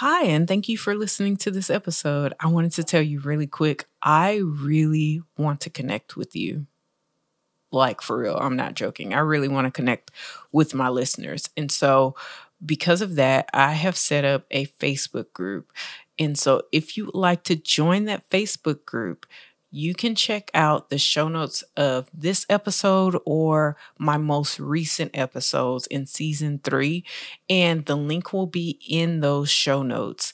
Hi, and thank you for listening to this episode. I wanted to tell you really quick I really want to connect with you. Like, for real, I'm not joking. I really want to connect with my listeners. And so, because of that, I have set up a Facebook group. And so, if you would like to join that Facebook group, you can check out the show notes of this episode or my most recent episodes in season three, and the link will be in those show notes.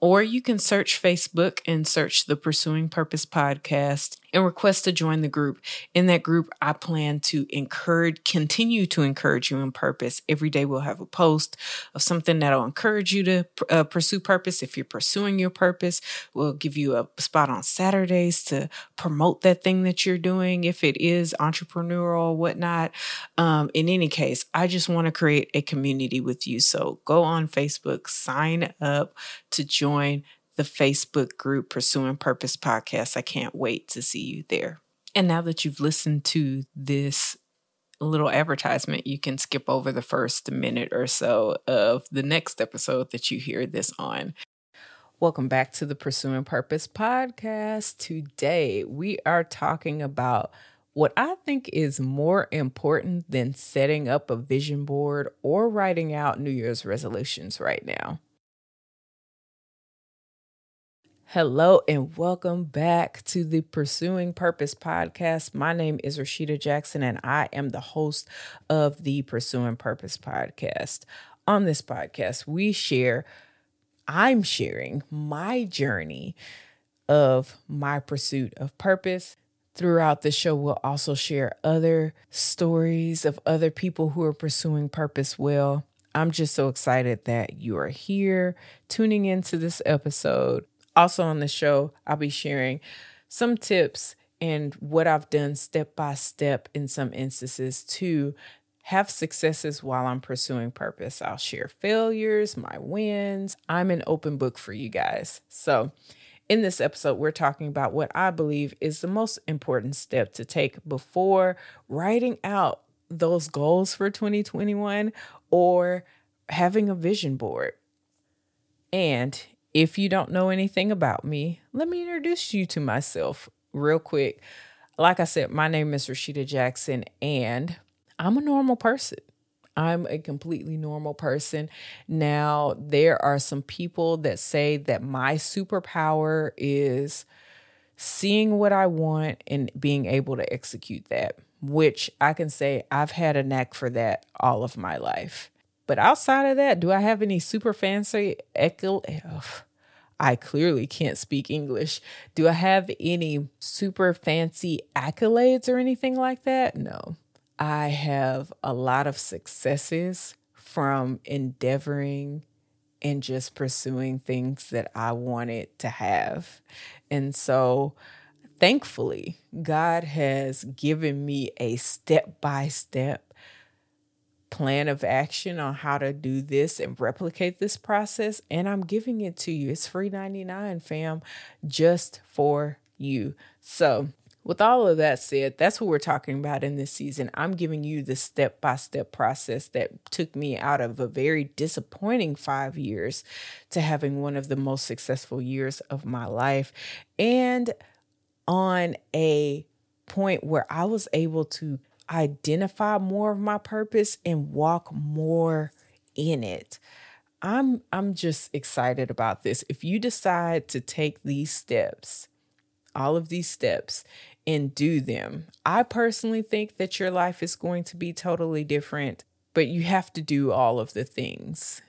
Or you can search Facebook and search the Pursuing Purpose podcast and request to join the group. In that group, I plan to encourage, continue to encourage you in purpose. Every day we'll have a post of something that'll encourage you to uh, pursue purpose. If you're pursuing your purpose, we'll give you a spot on Saturdays to promote that thing that you're doing. If it is entrepreneurial or whatnot. Um, in any case, I just want to create a community with you. So go on Facebook, sign up to join the Facebook group Pursuing Purpose podcast. I can't wait to see you there. And now that you've listened to this little advertisement, you can skip over the first minute or so of the next episode that you hear this on. Welcome back to the Pursuing Purpose podcast. Today, we are talking about what I think is more important than setting up a vision board or writing out New Year's resolutions right now. Hello and welcome back to the Pursuing Purpose podcast. My name is Rashida Jackson and I am the host of the Pursuing Purpose podcast. On this podcast, we share, I'm sharing my journey of my pursuit of purpose. Throughout the show, we'll also share other stories of other people who are pursuing purpose well. I'm just so excited that you are here tuning into this episode also, on the show, I'll be sharing some tips and what I've done step by step in some instances to have successes while I'm pursuing purpose. I'll share failures, my wins. I'm an open book for you guys. So, in this episode, we're talking about what I believe is the most important step to take before writing out those goals for 2021 or having a vision board. And if you don't know anything about me, let me introduce you to myself real quick. Like I said, my name is Rashida Jackson, and I'm a normal person. I'm a completely normal person. Now, there are some people that say that my superpower is seeing what I want and being able to execute that, which I can say I've had a knack for that all of my life. But outside of that, do I have any super fancy echo? I clearly can't speak English. Do I have any super fancy accolades or anything like that? No. I have a lot of successes from endeavoring and just pursuing things that I wanted to have. And so, thankfully, God has given me a step by step plan of action on how to do this and replicate this process and I'm giving it to you. It's free 99 fam just for you. So, with all of that said, that's what we're talking about in this season. I'm giving you the step by step process that took me out of a very disappointing five years to having one of the most successful years of my life. And on a point where I was able to identify more of my purpose and walk more in it. I'm I'm just excited about this. If you decide to take these steps, all of these steps and do them, I personally think that your life is going to be totally different, but you have to do all of the things.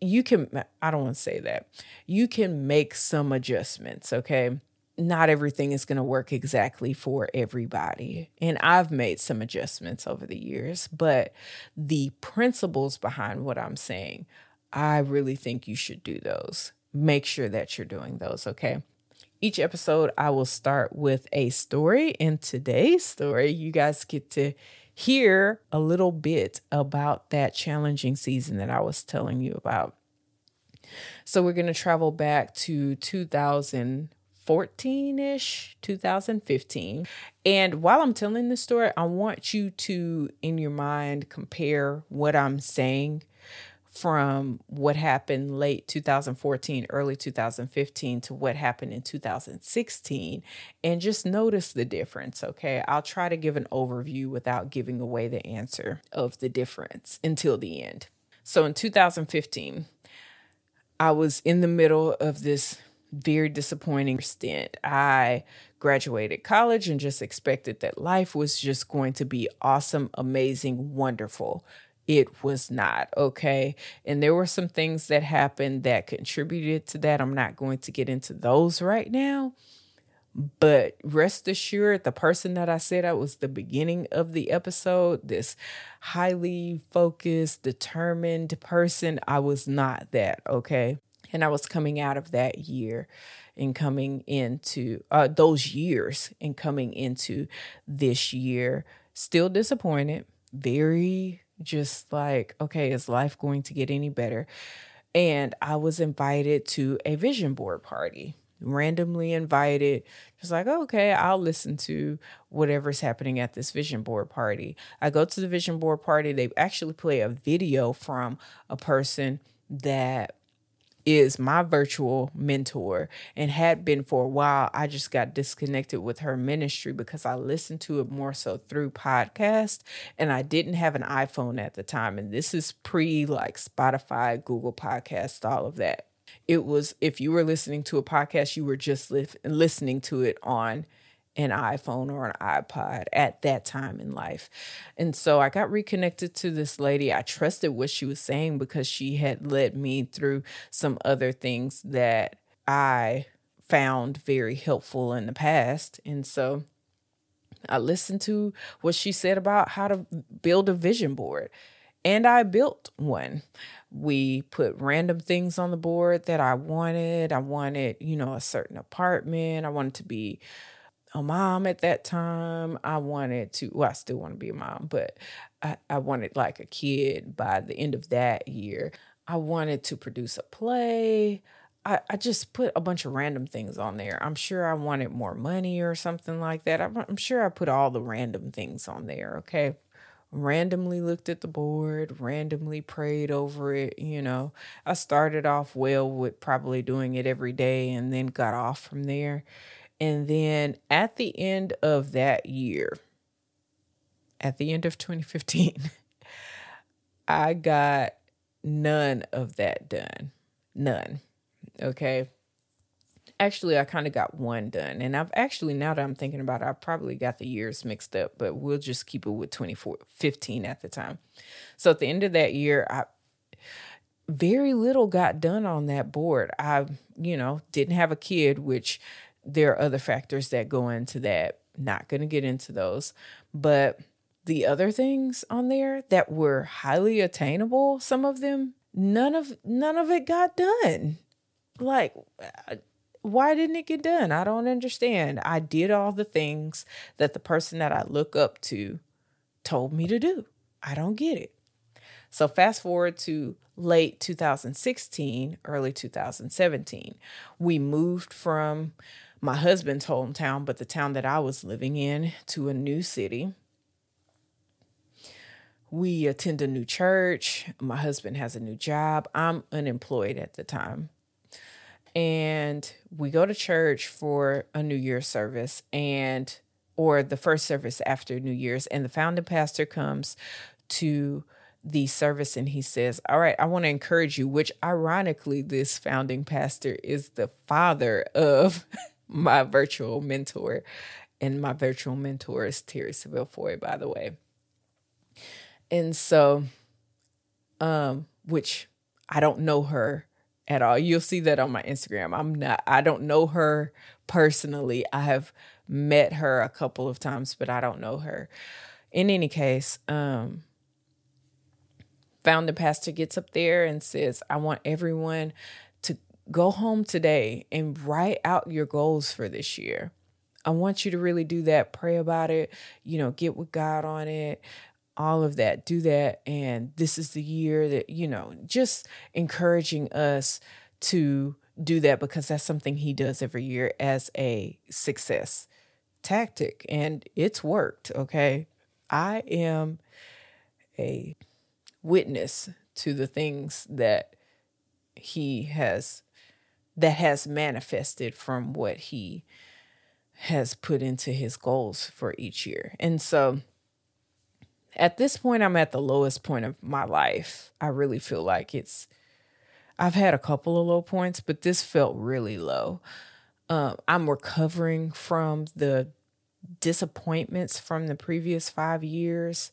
You can I don't want to say that. You can make some adjustments, okay? Not everything is going to work exactly for everybody. And I've made some adjustments over the years, but the principles behind what I'm saying, I really think you should do those. Make sure that you're doing those, okay? Each episode, I will start with a story. And today's story, you guys get to hear a little bit about that challenging season that I was telling you about. So, we're going to travel back to 2000 14 ish, 2015. And while I'm telling this story, I want you to, in your mind, compare what I'm saying from what happened late 2014, early 2015 to what happened in 2016 and just notice the difference. Okay. I'll try to give an overview without giving away the answer of the difference until the end. So in 2015, I was in the middle of this very disappointing stint. I graduated college and just expected that life was just going to be awesome, amazing, wonderful. It was not, okay? And there were some things that happened that contributed to that. I'm not going to get into those right now. But rest assured, the person that I said I was the beginning of the episode, this highly focused, determined person, I was not that, okay? And I was coming out of that year and coming into uh, those years and coming into this year, still disappointed, very just like, okay, is life going to get any better? And I was invited to a vision board party randomly invited. Just like, okay, I'll listen to whatever's happening at this vision board party. I go to the vision board party. They actually play a video from a person that is my virtual mentor and had been for a while. I just got disconnected with her ministry because I listened to it more so through podcast and I didn't have an iPhone at the time. And this is pre like Spotify, Google Podcast, all of that. It was if you were listening to a podcast, you were just li- listening to it on an iPhone or an iPod at that time in life. And so I got reconnected to this lady. I trusted what she was saying because she had led me through some other things that I found very helpful in the past. And so I listened to what she said about how to build a vision board. And I built one. We put random things on the board that I wanted. I wanted, you know, a certain apartment. I wanted to be a mom at that time. I wanted to, well, I still want to be a mom, but I, I wanted like a kid by the end of that year. I wanted to produce a play. I, I just put a bunch of random things on there. I'm sure I wanted more money or something like that. I'm, I'm sure I put all the random things on there. Okay. Randomly looked at the board, randomly prayed over it. You know, I started off well with probably doing it every day and then got off from there. And then at the end of that year, at the end of 2015, I got none of that done. None. Okay. Actually, I kind of got one done. And I've actually, now that I'm thinking about it, I probably got the years mixed up, but we'll just keep it with 2015 at the time. So at the end of that year, I very little got done on that board. I, you know, didn't have a kid, which there are other factors that go into that. Not going to get into those. But the other things on there that were highly attainable, some of them, none of none of it got done. Like uh, why didn't it get done? I don't understand. I did all the things that the person that I look up to told me to do. I don't get it. So fast forward to late 2016, early 2017. We moved from my husband's hometown, but the town that I was living in, to a new city. We attend a new church. My husband has a new job. I'm unemployed at the time. And we go to church for a New Year's service and or the first service after New Year's and the founding pastor comes to the service and he says, All right, I want to encourage you, which ironically, this founding pastor is the father of my virtual mentor. And my virtual mentor is Terry Savelle Foy, by the way. And so, um, which I don't know her at all. You'll see that on my Instagram. I'm not, I don't know her personally. I have met her a couple of times, but I don't know her. In any case, um, found the pastor gets up there and says, I want everyone go home today and write out your goals for this year. I want you to really do that. Pray about it, you know, get with God on it, all of that. Do that. And this is the year that, you know, just encouraging us to do that because that's something He does every year as a success tactic. And it's worked. Okay. I am a witness to the things that he has that has manifested from what he has put into his goals for each year. And so at this point I'm at the lowest point of my life. I really feel like it's I've had a couple of low points, but this felt really low. Um, I'm recovering from the disappointments from the previous five years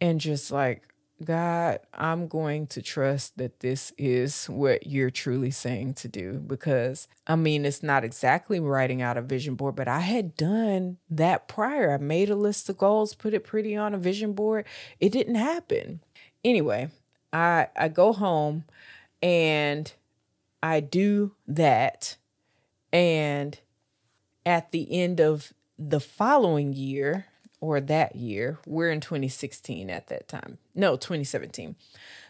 and just like God, I'm going to trust that this is what you're truly saying to do because I mean, it's not exactly writing out a vision board, but I had done that prior. I made a list of goals, put it pretty on a vision board. It didn't happen. Anyway, I I go home and I do that and at the end of the following year, or that year. We're in 2016 at that time. No, 2017.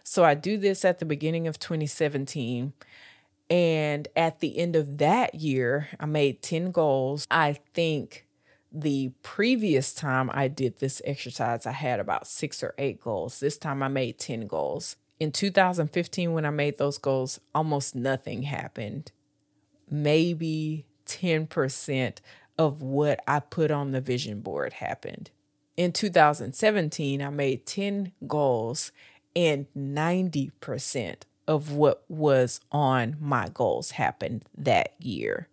So I do this at the beginning of 2017. And at the end of that year, I made 10 goals. I think the previous time I did this exercise, I had about six or eight goals. This time I made 10 goals. In 2015, when I made those goals, almost nothing happened. Maybe 10% of what I put on the vision board happened. In 2017, I made 10 goals and 90% of what was on my goals happened that year.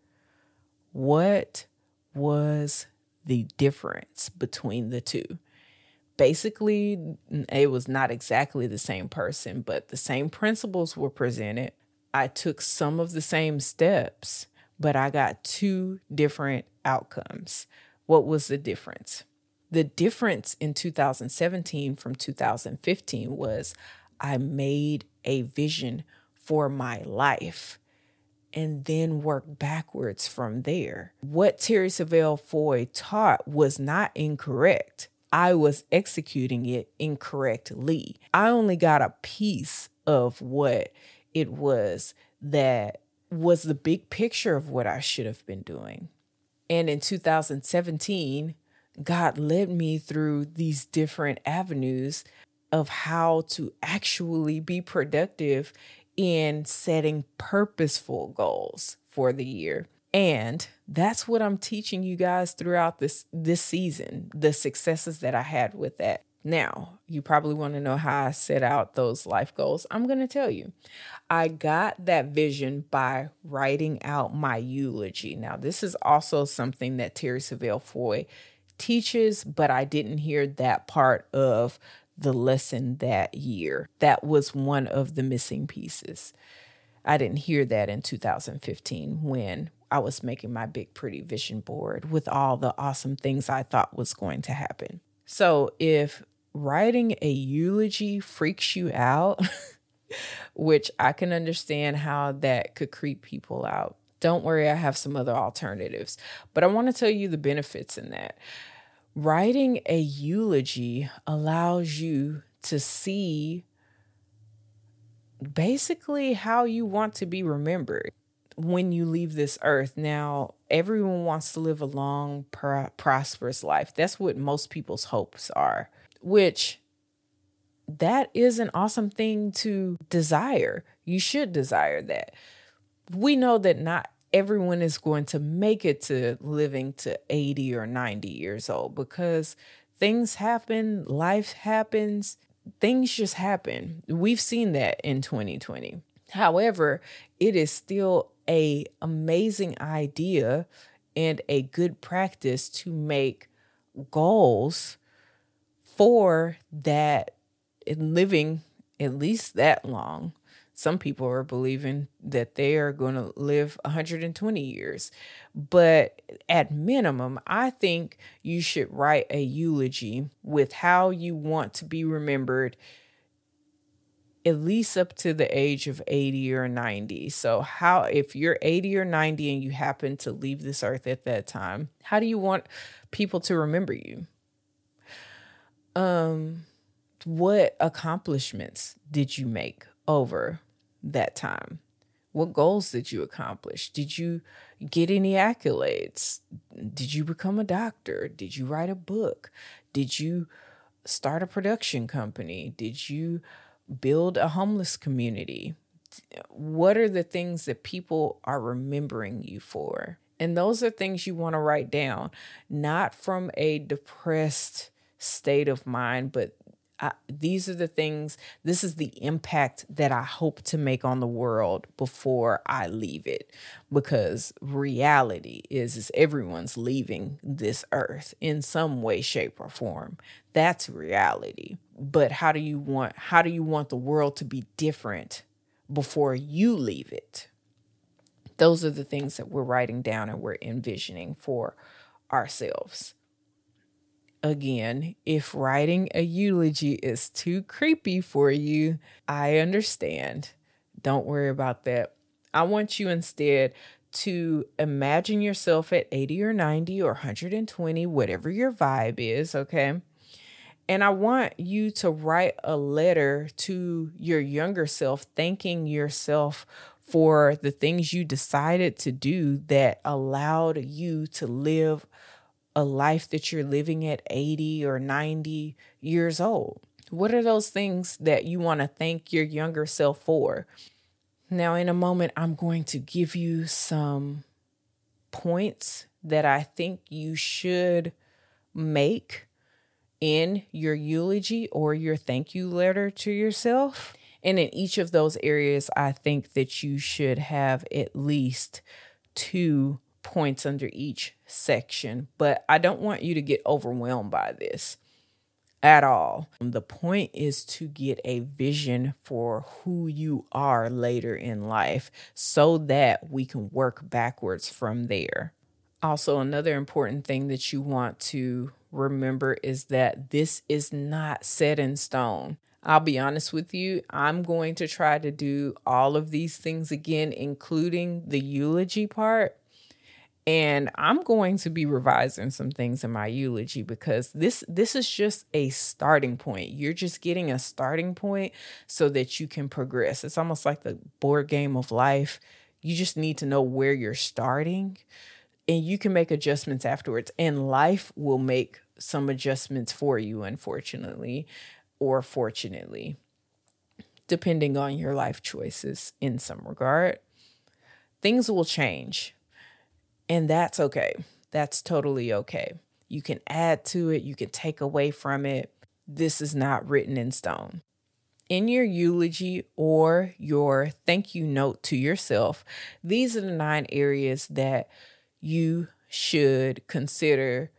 What was the difference between the two? Basically, it was not exactly the same person, but the same principles were presented. I took some of the same steps, but I got two different outcomes. What was the difference? The difference in 2017 from 2015 was I made a vision for my life and then work backwards from there. What Terry Savelle Foy taught was not incorrect. I was executing it incorrectly. I only got a piece of what it was that was the big picture of what I should have been doing. And in 2017, God led me through these different avenues of how to actually be productive in setting purposeful goals for the year. And that's what I'm teaching you guys throughout this this season, the successes that I had with that. Now, you probably want to know how I set out those life goals. I'm going to tell you. I got that vision by writing out my eulogy. Now, this is also something that Terry Savelle Foy teaches, but I didn't hear that part of the lesson that year. That was one of the missing pieces. I didn't hear that in 2015 when I was making my big, pretty vision board with all the awesome things I thought was going to happen. So, if writing a eulogy freaks you out, which I can understand how that could creep people out. Don't worry, I have some other alternatives, but I want to tell you the benefits in that. Writing a eulogy allows you to see basically how you want to be remembered when you leave this earth. Now, everyone wants to live a long, prosperous life. That's what most people's hopes are which that is an awesome thing to desire. You should desire that. We know that not everyone is going to make it to living to 80 or 90 years old because things happen, life happens, things just happen. We've seen that in 2020. However, it is still a amazing idea and a good practice to make goals for that living at least that long. Some people are believing that they are going to live 120 years. But at minimum, I think you should write a eulogy with how you want to be remembered at least up to the age of 80 or 90. So, how, if you're 80 or 90 and you happen to leave this earth at that time, how do you want people to remember you? um what accomplishments did you make over that time? What goals did you accomplish? Did you get any accolades? Did you become a doctor? Did you write a book? Did you start a production company? Did you build a homeless community. What are the things that people are remembering you for? And those are things you want to write down, not from a depressed state of mind, but These are the things, this is the impact that I hope to make on the world before I leave it. Because reality is, is everyone's leaving this earth in some way, shape, or form. That's reality. But how do you want how do you want the world to be different before you leave it? Those are the things that we're writing down and we're envisioning for ourselves again, if writing a eulogy is too creepy for you, I understand. Don't worry about that. I want you instead to imagine yourself at 80 or 90 or 120, whatever your vibe is, okay? And I want you to write a letter to your younger self, thanking yourself for the things you decided to do that allowed you to live a life that you're living at 80 or 90 years old? What are those things that you want to thank your younger self for? Now, in a moment, I'm going to give you some points that I think you should make in your eulogy or your thank you letter to yourself. And in each of those areas, I think that you should have at least two points under each section, but I don't want you to get overwhelmed by this at all. The point is to get a vision for who you are later in life so that we can work backwards from there. Also, another important thing that you want to remember is that this is not set in stone. I'll be honest with you, I'm going to try to do all of these things again, including the eulogy part and i'm going to be revising some things in my eulogy because this this is just a starting point. You're just getting a starting point so that you can progress. It's almost like the board game of life. You just need to know where you're starting and you can make adjustments afterwards. And life will make some adjustments for you unfortunately or fortunately depending on your life choices in some regard. Things will change and that's okay. That's totally okay. You can add to it, you can take away from it. This is not written in stone. In your eulogy or your thank you note to yourself, these are the nine areas that you should consider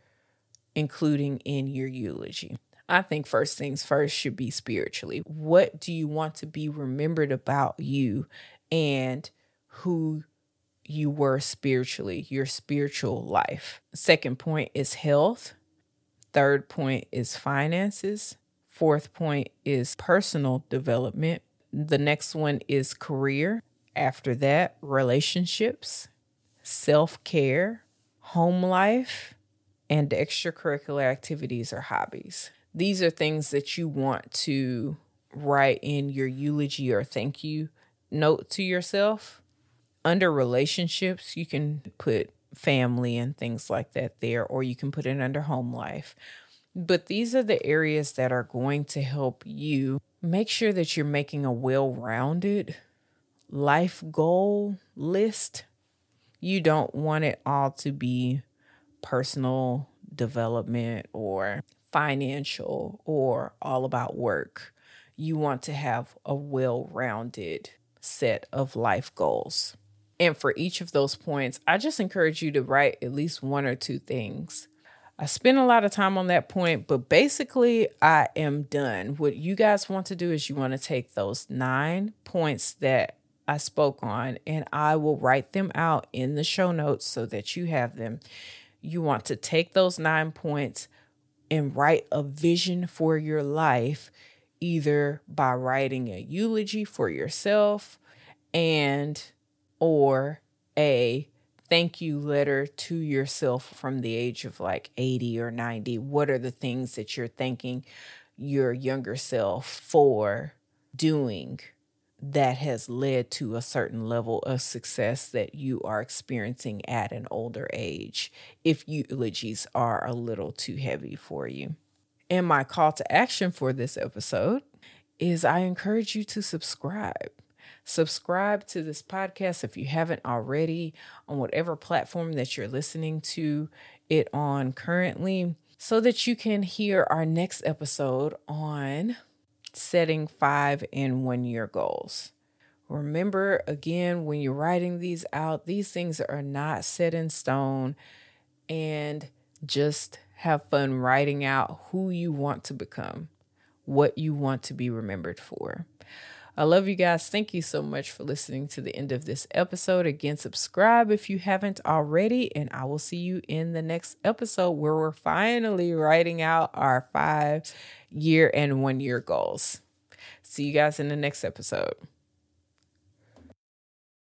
including in your eulogy. I think first things first should be spiritually. What do you want to be remembered about you and who you were spiritually, your spiritual life. Second point is health. Third point is finances. Fourth point is personal development. The next one is career. After that, relationships, self care, home life, and extracurricular activities or hobbies. These are things that you want to write in your eulogy or thank you note to yourself under relationships, you can put family and things like that there, or you can put it under home life. But these are the areas that are going to help you make sure that you're making a well rounded life goal list. You don't want it all to be personal development or financial or all about work. You want to have a well rounded set of life goals. And for each of those points, I just encourage you to write at least one or two things. I spent a lot of time on that point, but basically, I am done. What you guys want to do is you want to take those nine points that I spoke on, and I will write them out in the show notes so that you have them. You want to take those nine points and write a vision for your life, either by writing a eulogy for yourself and or a thank you letter to yourself from the age of like 80 or 90 what are the things that you're thanking your younger self for doing that has led to a certain level of success that you are experiencing at an older age if eulogies are a little too heavy for you and my call to action for this episode is I encourage you to subscribe. Subscribe to this podcast if you haven't already on whatever platform that you're listening to it on currently so that you can hear our next episode on setting five and one year goals. Remember again, when you're writing these out, these things are not set in stone and just have fun writing out who you want to become, what you want to be remembered for. I love you guys. Thank you so much for listening to the end of this episode. Again, subscribe if you haven't already, and I will see you in the next episode where we're finally writing out our five year and one year goals. See you guys in the next episode.